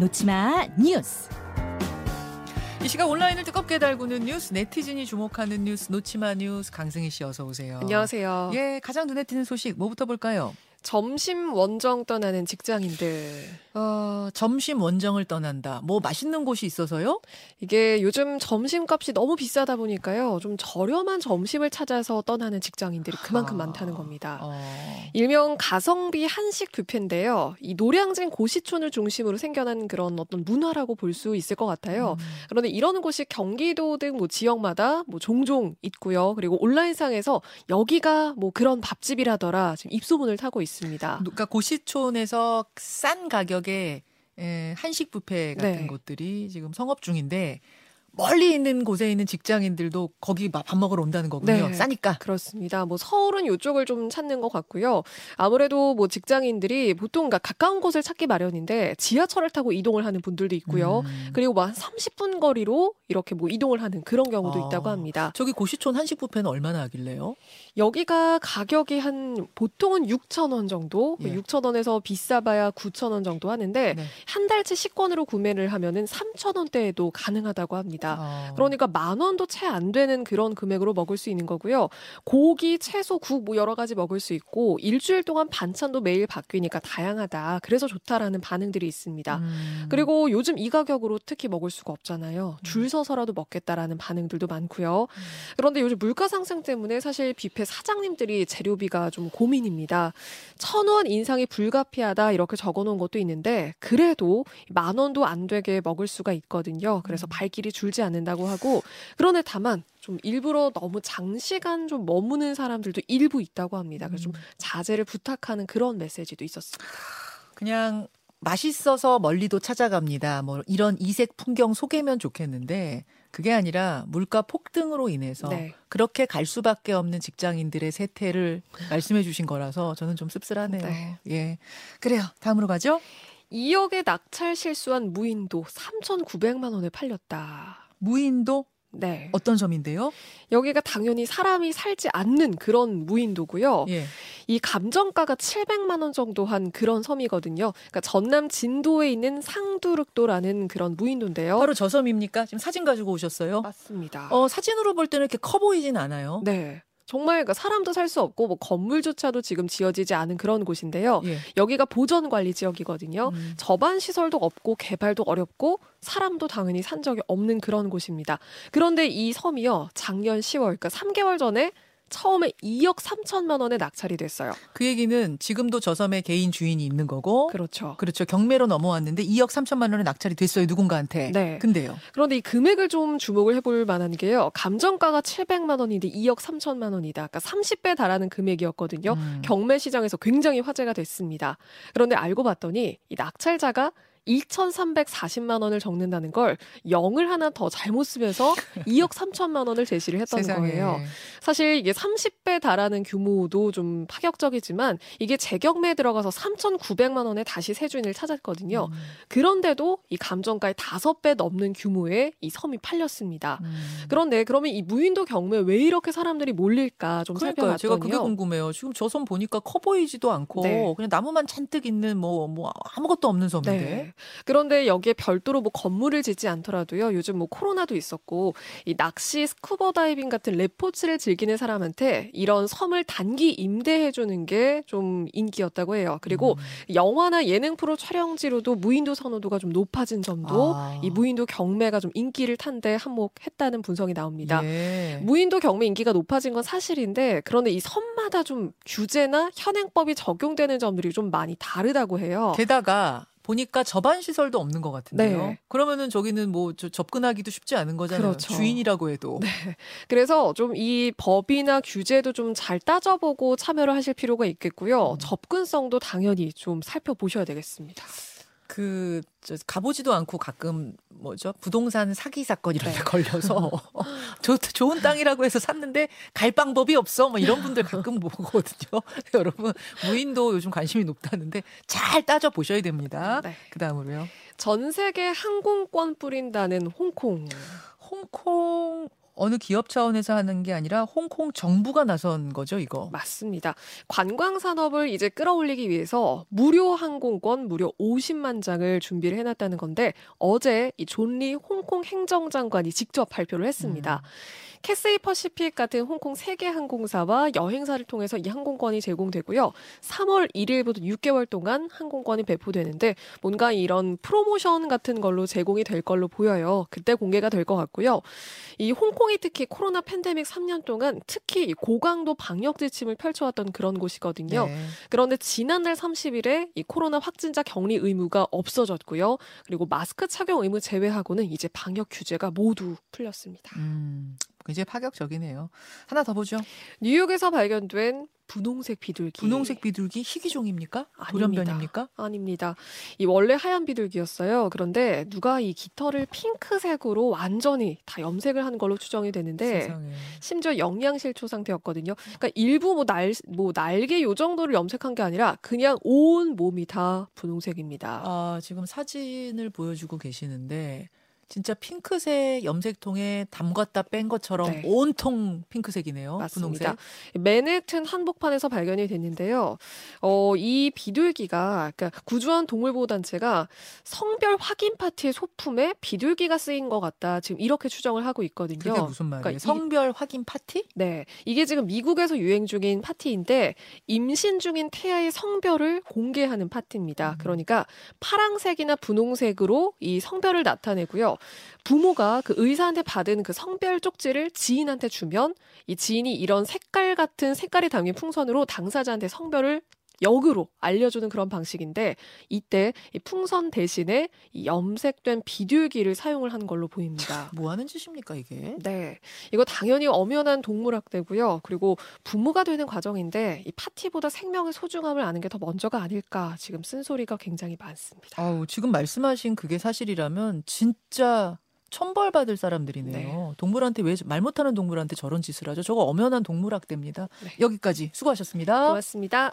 놓치마 뉴스. 이 시각 온라인을 뜨겁게 달구는 뉴스, 네티즌이 주목하는 뉴스, 놓치마 뉴스 강승희 씨 어서 오세요. 안녕하세요. 예, 가장 눈에 띄는 소식 뭐부터 볼까요? 점심 원정 떠나는 직장인들. 어, 점심 원정을 떠난다. 뭐 맛있는 곳이 있어서요? 이게 요즘 점심값이 너무 비싸다 보니까요. 좀 저렴한 점심을 찾아서 떠나는 직장인들이 그만큼 아, 많다는 겁니다. 어. 일명 가성비 한식 뷔페인데요. 이 노량진 고시촌을 중심으로 생겨난 그런 어떤 문화라고 볼 수 있을 것 같아요. 음. 그런데 이러는 곳이 경기도 등 뭐 지역마다 뭐 종종 있고요. 그리고 온라인상에서 여기가 뭐 그런 밥집이라더라 지금 입소문을 타고 있습니다. 그러니까 고시촌에서 싼 가격에 에, 한식 뷔페 같은 네. 곳들이 지금 성업 중인데 멀리 있는 곳에 있는 직장인들도 거기 밥 먹으러 온다는 거군요. 네. 싸니까. 그렇습니다. 뭐 서울은 이쪽을 좀 찾는 것 같고요. 아무래도 뭐 직장인들이 보통 그러니까 가까운 곳을 찾기 마련인데 지하철을 타고 이동을 하는 분들도 있고요. 음. 그리고 뭐한 30분 거리로 이렇게 뭐 이동을 하는 그런 경우도 아. 있다고 합니다. 저기 고시촌 한식 뷔페는 얼마나 하길래요? 여기가 가격이 한 보통은 6천 원 정도, 예. 6천 원에서 비싸봐야 9천 원 정도 하는데 네. 한 달치 식권으로 구매를 하면은 3천 원대에도 가능하다고 합니다. 어. 그러니까 만 원도 채 안 되는 그런 금액으로 먹을 수 있는 거고요. 고기, 채소, 국 뭐 여러 가지 먹을 수 있고 일주일 동안 반찬도 매일 바뀌니까 다양하다. 그래서 좋다라는 반응들이 있습니다. 음. 그리고 요즘 이 가격으로 특히 먹을 수가 없잖아요. 줄 서서라도 먹겠다라는 반응들도 많고요. 그런데 요즘 물가 상승 때문에 사실 뷔페 사장님들이 재료비가 좀 고민입니다. 천 원 인상이 불가피하다 이렇게 적어놓은 것도 있는데 그래도 만 원도 안 되게 먹을 수가 있거든요. 그래서 발길이 줄지 않는다고 하고 그런데 다만 좀 일부러 너무 장시간 좀 머무는 사람들도 일부 있다고 합니다. 그래서 좀 자제를 부탁하는 그런 메시지도 있었습니다. 그냥 맛있어서 멀리도 찾아갑니다. 뭐 이런 이색 풍경 소개면 좋겠는데 그게 아니라 물가 폭등으로 인해서 네. 그렇게 갈 수밖에 없는 직장인들의 세태를 말씀해 주신 거라서 저는 좀 씁쓸하네요. 네. 예. 그래요. 다음으로 가죠. 2억에 낙찰 실수한 무인도 3,900만 원에 팔렸다. 무인도 네. 어떤 점인데요? 여기가 당연히 사람이 살지 않는 그런 무인도고요. 예. 이 감정가가 700만 원 정도 한 그런 섬이거든요. 그러니까 전남 진도에 있는 상두륵도라는 그런 무인도인데요. 바로 저 섬입니까? 지금 사진 가지고 오셨어요? 맞습니다. 어, 사진으로 볼 때는 이렇게 커 보이진 않아요. 네. 정말 그러니까 사람도 살 수 없고 뭐 건물조차도 지금 지어지지 않은 그런 곳인데요. 예. 여기가 보전 관리 지역이거든요. 음. 저반 시설도 없고 개발도 어렵고 사람도 당연히 산 적이 없는 그런 곳입니다. 그런데 이 섬이요. 작년 10월 그러니까 3개월 전에 처음에 2억 3천만 원에 낙찰이 됐어요. 그 얘기는 지금도 저 섬에 개인 주인이 있는 거고 그렇죠. 그렇죠. 경매로 넘어왔는데 2억 3천만 원에 낙찰이 됐어요. 누군가한테. 네. 근데요. 그런데 이 금액을 좀 주목을 해볼 만한 게요. 감정가가 700만 원인데 2억 3천만 원이다. 그러니까 30배 달하는 금액이었거든요. 음. 경매 시장에서 굉장히 화제가 됐습니다. 그런데 알고 봤더니 이 낙찰자가 2,340만 원을 적는다는 걸 0을 하나 더 잘못 쓰면서 2억 3천만 원을 제시를 했던. 거예요. 사실 이게 30배 달하는 규모도 좀 파격적이지만 이게 재경매에 들어가서 3,900만 원에 다시 새 주인을 찾았거든요. 음. 그런데도 이 감정가의 5배 넘는 규모의 이 섬이 팔렸습니다. 음. 그런데 그러면 이 무인도 경매 왜 이렇게 사람들이 몰릴까 좀 그러니까요. 제가 그게 살펴봤더니요. 궁금해요. 지금 저 섬 보니까 커 보이지도 않고 네. 그냥 나무만 잔뜩 있는 뭐뭐 아무것도 없는 섬인데. 네. 그런데 여기에 별도로 뭐 건물을 짓지 않더라도요. 요즘 뭐 코로나도 있었고 이 낚시, 스쿠버 다이빙 같은 레포츠를 즐기는 사람한테 이런 섬을 단기 임대해 주는 게 좀 인기였다고 해요. 그리고 음. 영화나 예능 프로 촬영지로도 무인도 선호도가 좀 높아진 점도 아. 이 무인도 경매가 좀 인기를 탄데 한몫했다는 분석이 나옵니다. 예. 무인도 경매 인기가 높아진 건 사실인데 그런데 이 섬마다 좀 규제나 현행법이 적용되는 점들이 좀 많이 다르다고 해요. 게다가 보니까 접안 시설도 없는 것 같은데요. 네. 그러면은 저기는 뭐저 접근하기도 쉽지 않은 거잖아요. 그렇죠. 주인이라고 해도. 그래서 좀 이 법이나 규제도 좀 잘 따져보고 참여를 하실 필요가 있겠고요. 음. 접근성도 당연히 좀 살펴보셔야 되겠습니다. 그, 저, 가보지도 않고 가끔, 뭐죠? 부동산 사기 사건 이런 데 네. 걸려서, 좋, 좋은 땅이라고 해서 샀는데, 갈 방법이 없어. 뭐 이런 분들 가끔 보거든요. 여러분, 무인도 요즘 관심이 높다는데, 잘 따져 보셔야 됩니다. 네. 그 다음으로요. 전 세계 항공권 뿌린다는 홍콩. 홍콩, 어느 기업 차원에서 하는 게 아니라 홍콩 정부가 나선 거죠, 이거. 맞습니다. 관광 산업을 이제 끌어올리기 위해서 무료 항공권 무료 50만 장을 준비를 해놨다는 건데 어제 이 존리 홍콩 행정장관이 직접 발표를 했습니다. 음. 캐세이 퍼시픽 같은 홍콩 세 개 항공사와 여행사를 통해서 이 항공권이 제공되고요. 3월 1일부터 6개월 동안 항공권이 배포되는데 뭔가 이런 프로모션 같은 걸로 제공이 될 걸로 보여요. 그때 공개가 될 것 같고요. 이 홍콩이 특히 코로나 팬데믹 3년 동안 특히 이 고강도 방역 지침을 펼쳐왔던 그런 곳이거든요. 네. 그런데 지난달 30일에 이 코로나 확진자 격리 의무가 없어졌고요. 그리고 마스크 착용 의무 제외하고는 이제 방역 규제가 모두 풀렸습니다. 음, 굉장히 파격적이네요. 하나 더 보죠. 뉴욕에서 발견된 분홍색 비둘기. 분홍색 비둘기 희귀종입니까? 돌연변입니까? 아닙니다. 이 원래 하얀 비둘기였어요. 그런데 누가 이 깃털을 핑크색으로 완전히 다 염색을 한 걸로 추정이 되는데 세상에. 심지어 영양실조 상태였거든요. 그러니까 일부 뭐 날 뭐 날개 요 정도를 염색한 게 아니라 그냥 온 몸이 다 분홍색입니다. 아, 지금 사진을 보여주고 계시는데 진짜 핑크색 염색통에 담갔다 뺀 것처럼 네. 온통 핑크색이네요. 맞습니다. 분홍색. 맨해튼 한복판에서 발견이 됐는데요. 어, 이 비둘기가 그러니까 구주한 동물보호단체가 성별 확인 파티의 소품에 비둘기가 쓰인 것 같다. 지금 이렇게 추정을 하고 있거든요. 그게 무슨 말이에요? 그러니까 이- 성별 확인 파티? 네. 이게 지금 미국에서 유행 중인 파티인데 임신 중인 태아의 성별을 공개하는 파티입니다. 음. 그러니까 파랑색이나 분홍색으로 이 성별을 나타내고요. 부모가 그 의사한테 받은 그 성별 쪽지를 지인한테 주면 이 지인이 이런 색깔 같은 색깔이 담긴 풍선으로 당사자한테 성별을 역으로 알려주는 그런 방식인데 이때 이 풍선 대신에 이 염색된 비둘기를 사용을 한 걸로 보입니다. 뭐 하는 짓입니까, 이게? 네. 이거 당연히 엄연한 동물학대고요. 그리고 부모가 되는 과정인데 이 파티보다 생명의 소중함을 아는 게 더 먼저가 아닐까 지금 쓴소리가 굉장히 많습니다. 아우, 지금 말씀하신 그게 사실이라면 진짜 천벌받을 사람들이네요. 네. 동물한테 왜 말 못하는 동물한테 저런 짓을 하죠? 저거 엄연한 동물학대입니다. 네. 여기까지 수고하셨습니다. 고맙습니다.